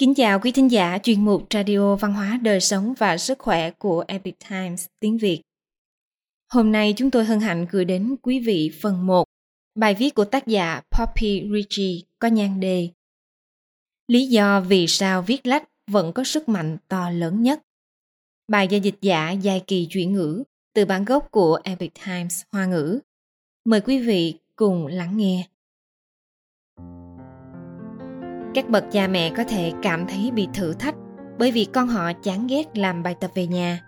Kính chào quý thính giả, chuyên mục Radio Văn hóa Đời sống và Sức khỏe của Epic Times tiếng Việt. Hôm nay chúng tôi hân hạnh gửi đến quý vị phần 1 bài viết của tác giả Poppy Ritchie có nhan đề Lý do vì sao viết lách vẫn có sức mạnh to lớn nhất. Bài do dịch giả dài kỳ chuyển ngữ từ bản gốc của Epic Times Hoa ngữ. Mời quý vị cùng lắng nghe. Các bậc cha mẹ có thể cảm thấy bị thử thách bởi vì con họ chán ghét làm bài tập về nhà.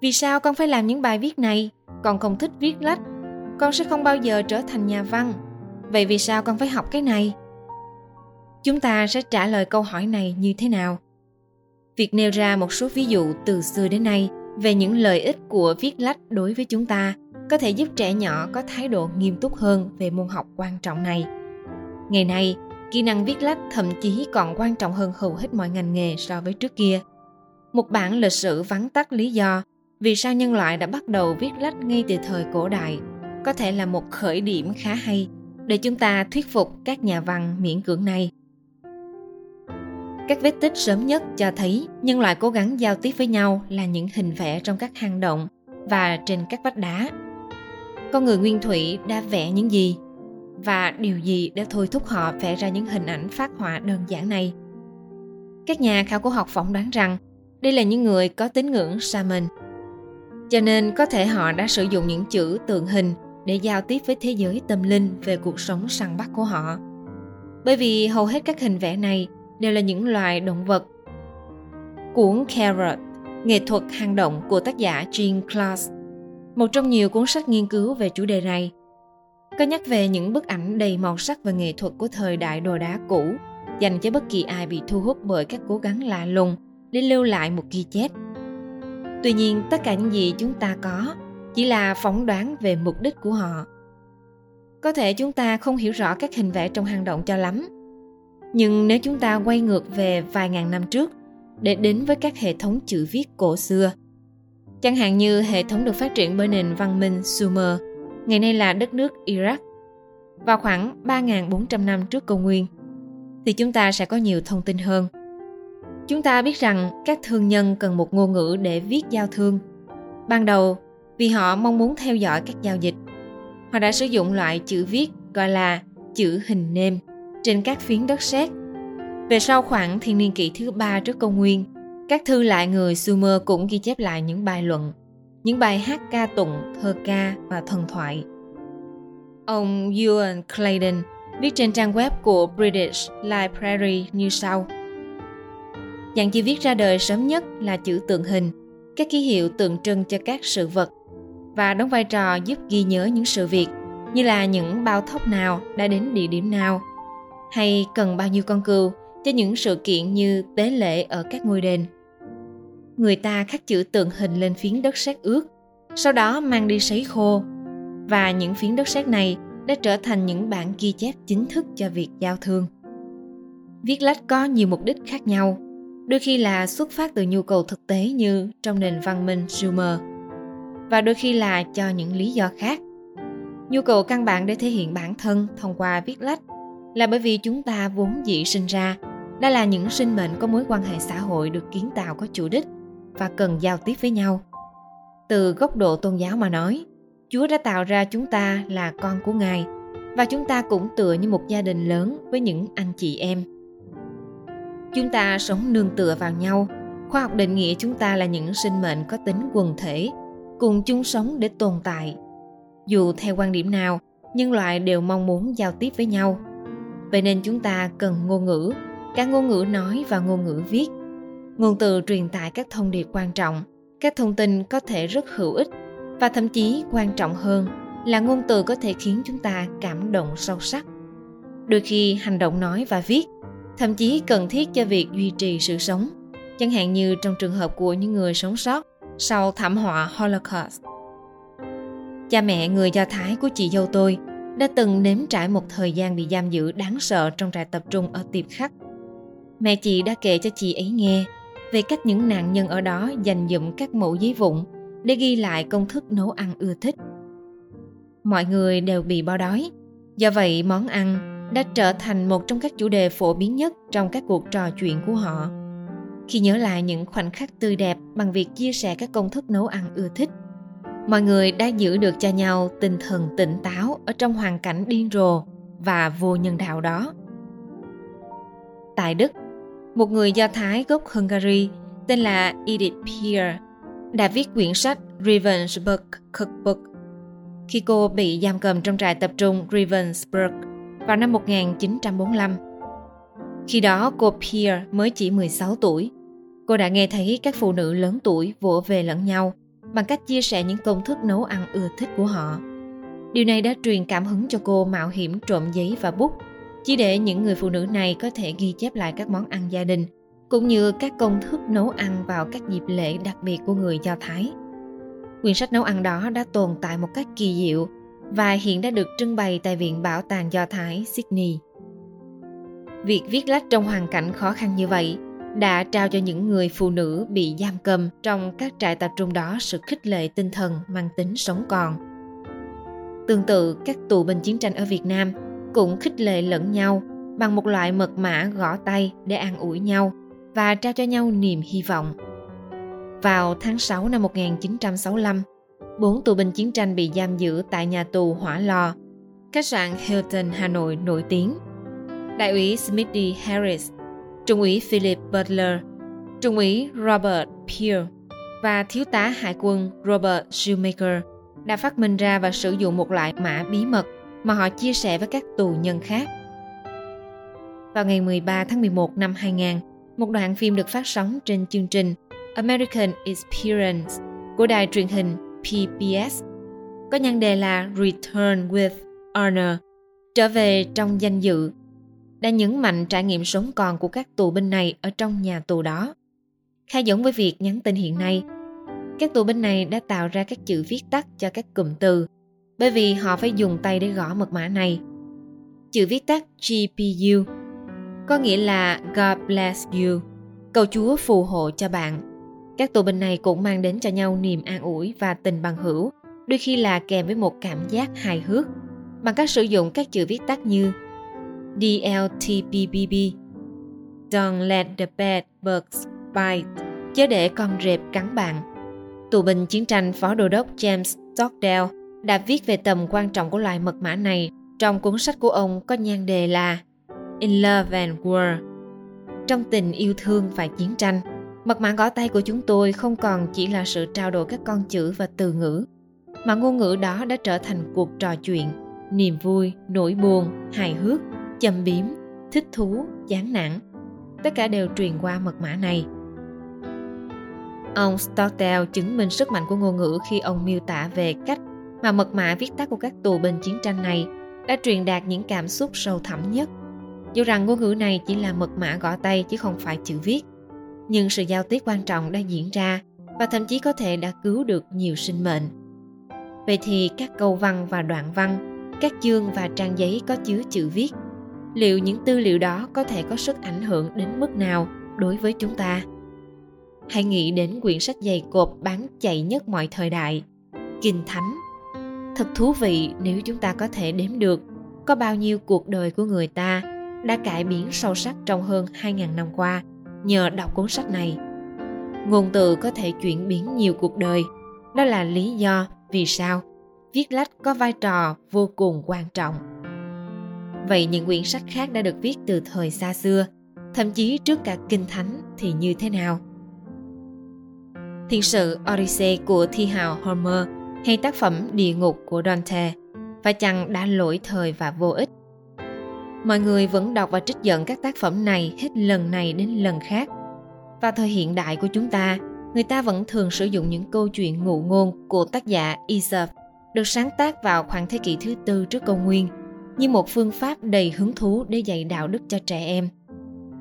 Vì sao con phải làm những bài viết này? Con không thích viết lách. Con sẽ không bao giờ trở thành nhà văn. Vậy vì sao con phải học cái này? Chúng ta sẽ trả lời câu hỏi này như thế nào? Việc nêu ra một số ví dụ từ xưa đến nay về những lợi ích của viết lách đối với chúng ta có thể giúp trẻ nhỏ có thái độ nghiêm túc hơn về môn học quan trọng này. Ngày nay, kỹ năng viết lách thậm chí còn quan trọng hơn hầu hết mọi ngành nghề so với trước kia. Một bản lịch sử vắn tắt lý do vì sao nhân loại đã bắt đầu viết lách ngay từ thời cổ đại có thể là một khởi điểm khá hay để chúng ta thuyết phục các nhà văn miễn cưỡng này. Các vết tích sớm nhất cho thấy nhân loại cố gắng giao tiếp với nhau là những hình vẽ trong các hang động và trên các vách đá. Con người nguyên thủy đã vẽ những gì và điều gì đã thôi thúc họ vẽ ra những hình ảnh phát họa đơn giản này. Các nhà khảo cổ học phỏng đoán rằng đây là những người có tín ngưỡng Shaman. Cho nên có thể họ đã sử dụng những chữ tượng hình để giao tiếp với thế giới tâm linh về cuộc sống săn bắt của họ. Bởi vì hầu hết các hình vẽ này đều là những loài động vật. Cuốn Carrot, nghệ thuật hang động của tác giả Jean Claus, một trong nhiều cuốn sách nghiên cứu về chủ đề này, có nhắc về những bức ảnh đầy màu sắc và nghệ thuật của thời đại đồ đá cũ, dành cho bất kỳ ai bị thu hút bởi các cố gắng lạ lùng để lưu lại một ghi chép. Tuy nhiên, tất cả những gì chúng ta có chỉ là phỏng đoán về mục đích của họ. Có thể chúng ta không hiểu rõ các hình vẽ trong hang động cho lắm, nhưng nếu chúng ta quay ngược về vài ngàn năm trước để đến với các hệ thống chữ viết cổ xưa, chẳng hạn như hệ thống được phát triển bởi nền văn minh Sumer ngày nay là đất nước Iraq, vào khoảng 3.400 năm trước công nguyên, thì chúng ta sẽ có nhiều thông tin hơn. Chúng ta biết rằng các thương nhân cần một ngôn ngữ để viết giao thương. Ban đầu, vì họ mong muốn theo dõi các giao dịch, họ đã sử dụng loại chữ viết gọi là chữ hình nêm trên các phiến đất sét. Về sau khoảng thiên niên kỷ thứ ba trước công nguyên, các thư lại người Sumer cũng ghi chép lại những bài luận những bài hát ca tụng, thơ ca và thần thoại. Ông Ewan Claydon viết trên trang web của British Library như sau. Dạng chữ viết ra đời sớm nhất là chữ tượng hình, các ký hiệu tượng trưng cho các sự vật và đóng vai trò giúp ghi nhớ những sự việc như là những bao thóc nào đã đến địa điểm nào hay cần bao nhiêu con cừu cho những sự kiện như tế lễ ở các ngôi đền người ta khắc chữ tượng hình lên phiến đất sét ướt, sau đó mang đi sấy khô. Và những phiến đất sét này đã trở thành những bản ghi chép chính thức cho việc giao thương. Viết lách có nhiều mục đích khác nhau, đôi khi là xuất phát từ nhu cầu thực tế như trong nền văn minh Sumer, và đôi khi là cho những lý do khác. Nhu cầu căn bản để thể hiện bản thân thông qua viết lách là bởi vì chúng ta vốn dĩ sinh ra đã là những sinh mệnh có mối quan hệ xã hội được kiến tạo có chủ đích và cần giao tiếp với nhau. Từ góc độ tôn giáo mà nói, chúa đã tạo ra chúng ta là con của ngài, và chúng ta cũng tựa như một gia đình lớn với những anh chị em. Chúng ta sống nương tựa vào nhau. Khoa học định nghĩa chúng ta là những sinh mệnh có tính quần thể, cùng chung sống để tồn tại. Dù theo quan điểm nào, nhân loại đều mong muốn giao tiếp với nhau. Vậy nên chúng ta cần ngôn ngữ. Cả ngôn ngữ nói và ngôn ngữ viết ngôn từ truyền tải các thông điệp quan trọng, các thông tin có thể rất hữu ích và thậm chí quan trọng hơn là ngôn từ có thể khiến chúng ta cảm động sâu sắc. Đôi khi hành động nói và viết, thậm chí cần thiết cho việc duy trì sự sống, chẳng hạn như trong trường hợp của những người sống sót sau thảm họa holocaust. Cha mẹ, người do thái của chị dâu tôi đã từng nếm trải một thời gian bị giam giữ đáng sợ trong trại tập trung ở tiệp khắc. Mẹ chị đã kể cho chị ấy nghe về cách những nạn nhân ở đó dành dụm các mẫu giấy vụn để ghi lại công thức nấu ăn ưa thích. Mọi người đều bị bao đói, do vậy món ăn đã trở thành một trong các chủ đề phổ biến nhất trong các cuộc trò chuyện của họ. Khi nhớ lại những khoảnh khắc tươi đẹp bằng việc chia sẻ các công thức nấu ăn ưa thích, mọi người đã giữ được cho nhau tinh thần tỉnh táo ở trong hoàn cảnh điên rồ và vô nhân đạo đó. Tại Đức, một người Do Thái gốc Hungary tên là Edith Pierre đã viết quyển sách Ravensburg Cookbook khi cô bị giam cầm trong trại tập trung Ravensburg vào năm 1945. Khi đó cô Pierre mới chỉ 16 tuổi. Cô đã nghe thấy các phụ nữ lớn tuổi vỗ về lẫn nhau bằng cách chia sẻ những công thức nấu ăn ưa thích của họ. Điều này đã truyền cảm hứng cho cô mạo hiểm trộm giấy và bút chỉ để những người phụ nữ này có thể ghi chép lại các món ăn gia đình cũng như các công thức nấu ăn vào các dịp lễ đặc biệt của người Do Thái. Quyển sách nấu ăn đó đã tồn tại một cách kỳ diệu và hiện đã được trưng bày tại Viện Bảo tàng Do Thái Sydney. Việc viết lách trong hoàn cảnh khó khăn như vậy đã trao cho những người phụ nữ bị giam cầm trong các trại tập trung đó sự khích lệ tinh thần mang tính sống còn. Tương tự, các tù binh chiến tranh ở Việt Nam cũng khích lệ lẫn nhau bằng một loại mật mã gõ tay để an ủi nhau và trao cho nhau niềm hy vọng. Vào tháng 6 năm 1965, bốn tù binh chiến tranh bị giam giữ tại nhà tù Hỏa Lò, khách sạn Hilton Hà Nội nổi tiếng. Đại úy Smithy Harris, Trung úy Philip Butler, Trung úy Robert Peer và Thiếu tá Hải quân Robert Shoemaker đã phát minh ra và sử dụng một loại mã bí mật mà họ chia sẻ với các tù nhân khác. Vào ngày 13 tháng 11 năm 2000, một đoạn phim được phát sóng trên chương trình American Experience của đài truyền hình PBS có nhan đề là Return with Honor, trở về trong danh dự, đã nhấn mạnh trải nghiệm sống còn của các tù binh này ở trong nhà tù đó. Khai giống với việc nhắn tin hiện nay, các tù binh này đã tạo ra các chữ viết tắt cho các cụm từ bởi vì họ phải dùng tay để gõ mật mã này. Chữ viết tắt GPU có nghĩa là God bless you, cầu Chúa phù hộ cho bạn. Các tù binh này cũng mang đến cho nhau niềm an ủi và tình bằng hữu, đôi khi là kèm với một cảm giác hài hước, bằng cách sử dụng các chữ viết tắt như DLTPBB Don't let the bad bugs bite chớ để con rệp cắn bạn. Tù binh chiến tranh phó đô đốc James Stockdale đã viết về tầm quan trọng của loại mật mã này trong cuốn sách của ông có nhan đề là In Love and War. Trong tình yêu thương và chiến tranh, mật mã gõ tay của chúng tôi không còn chỉ là sự trao đổi các con chữ và từ ngữ, mà ngôn ngữ đó đã trở thành cuộc trò chuyện, niềm vui, nỗi buồn, hài hước, châm biếm, thích thú, chán nản. Tất cả đều truyền qua mật mã này. Ông Stockdale chứng minh sức mạnh của ngôn ngữ khi ông miêu tả về cách mà mật mã viết tắt của các tù binh chiến tranh này đã truyền đạt những cảm xúc sâu thẳm nhất dù rằng ngôn ngữ này chỉ là mật mã gõ tay chứ không phải chữ viết. Nhưng sự giao tiếp quan trọng đang diễn ra và thậm chí có thể đã cứu được nhiều sinh mệnh. Vậy thì các câu văn và đoạn văn, các chương và trang giấy có chứa chữ viết, liệu những tư liệu đó có thể có sức ảnh hưởng đến mức nào đối với chúng ta? Hãy nghĩ đến quyển sách dày cộp bán chạy nhất mọi thời đại, Kinh Thánh. Thật thú vị nếu chúng ta có thể đếm được có bao nhiêu cuộc đời của người ta đã cải biến sâu sắc trong hơn 2.000 năm qua nhờ đọc cuốn sách này. Ngôn từ có thể chuyển biến nhiều cuộc đời. Đó là lý do vì sao viết lách có vai trò vô cùng quan trọng. Vậy những quyển sách khác đã được viết từ thời xa xưa, thậm chí trước cả Kinh Thánh thì như thế nào? Thiên sự Odyssey của thi hào Homer hay tác phẩm Địa ngục của Dante và chăng đã lỗi thời và vô ích mọi người vẫn đọc và trích dẫn các tác phẩm này hết lần này đến lần khác. Và thời hiện đại của chúng ta, người ta vẫn thường sử dụng những câu chuyện ngụ ngôn của tác giả Aesop được sáng tác vào khoảng thế kỷ thứ tư trước công nguyên như một phương pháp đầy hứng thú để dạy đạo đức cho trẻ em.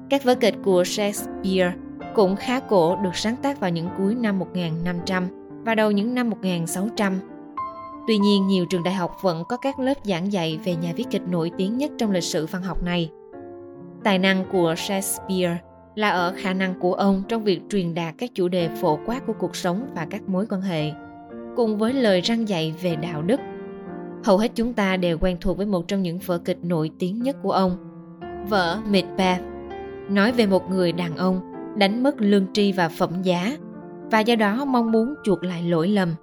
Các vở kịch của Shakespeare cũng khá cổ được sáng tác vào những cuối năm 1500 vào đầu những năm 1600 Tuy nhiên, nhiều trường đại học vẫn có các lớp giảng dạy về nhà viết kịch nổi tiếng nhất trong lịch sử văn học này. Tài năng của Shakespeare là ở khả năng của ông trong việc truyền đạt các chủ đề phổ quát của cuộc sống và các mối quan hệ, cùng với lời răng dạy về đạo đức. Hầu hết chúng ta đều quen thuộc với một trong những vở kịch nổi tiếng nhất của ông, vở Macbeth, nói về một người đàn ông đánh mất lương tri và phẩm giá và do đó mong muốn chuộc lại lỗi lầm.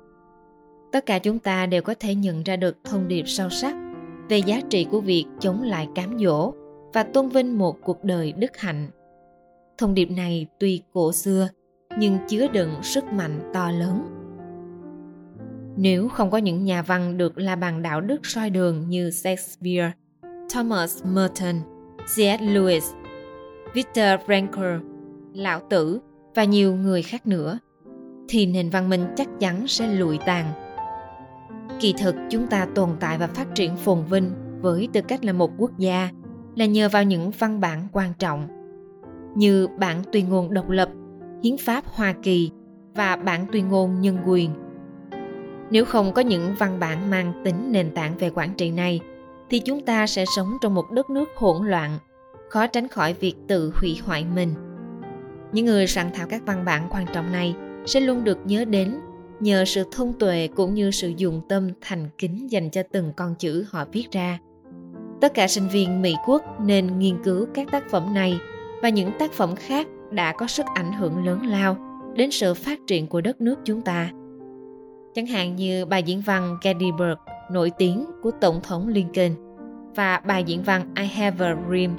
Tất cả chúng ta đều có thể nhận ra được thông điệp sâu sắc về giá trị của việc chống lại cám dỗ và tôn vinh một cuộc đời đức hạnh. Thông điệp này tuy cổ xưa nhưng chứa đựng sức mạnh to lớn. Nếu không có những nhà văn được là bằng đạo đức soi đường như Shakespeare, Thomas Merton, C.S. Lewis, Victor Frankl, Lão Tử và nhiều người khác nữa, thì nền văn minh chắc chắn sẽ lụi tàn. Kỳ thực chúng ta tồn tại và phát triển phồn vinh với tư cách là một quốc gia là nhờ vào những văn bản quan trọng như bản tuyên ngôn độc lập, hiến pháp Hoa Kỳ và bản tuyên ngôn nhân quyền. Nếu không có những văn bản mang tính nền tảng về quản trị này, thì chúng ta sẽ sống trong một đất nước hỗn loạn, khó tránh khỏi việc tự hủy hoại mình. Những người soạn thảo các văn bản quan trọng này sẽ luôn được nhớ đến nhờ sự thông tuệ cũng như sự dùng tâm thành kính dành cho từng con chữ họ viết ra. Tất cả sinh viên Mỹ quốc nên nghiên cứu các tác phẩm này và những tác phẩm khác đã có sức ảnh hưởng lớn lao đến sự phát triển của đất nước chúng ta. Chẳng hạn như bài diễn văn Gettysburg nổi tiếng của Tổng thống Lincoln và bài diễn văn I Have a Dream,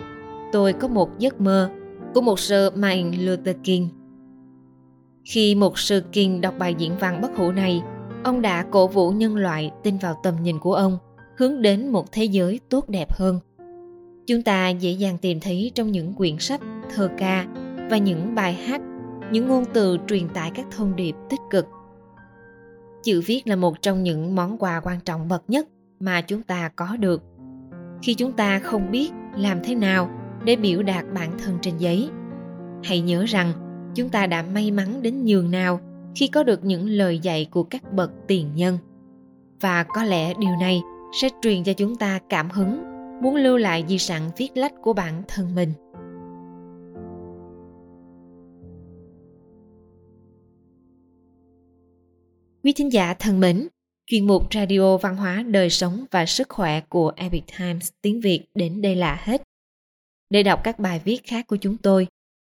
Tôi có một giấc mơ của một Sir Martin Luther King. Khi một sư kiện đọc bài diễn văn bất hủ này, ông đã cổ vũ nhân loại tin vào tầm nhìn của ông, hướng đến một thế giới tốt đẹp hơn. Chúng ta dễ dàng tìm thấy trong những quyển sách, thơ ca và những bài hát, những ngôn từ truyền tải các thông điệp tích cực. Chữ viết là một trong những món quà quan trọng bậc nhất mà chúng ta có được. Khi chúng ta không biết làm thế nào để biểu đạt bản thân trên giấy hãy nhớ rằng chúng ta đã may mắn đến nhường nào khi có được những lời dạy của các bậc tiền nhân và có lẽ điều này sẽ truyền cho chúng ta cảm hứng muốn lưu lại di sản viết lách của bản thân mình Quý thính giả thân mến, chuyên mục Radio Văn hóa Đời sống và Sức khỏe của Epic Times tiếng Việt đến đây là hết. Để đọc các bài viết khác của chúng tôi,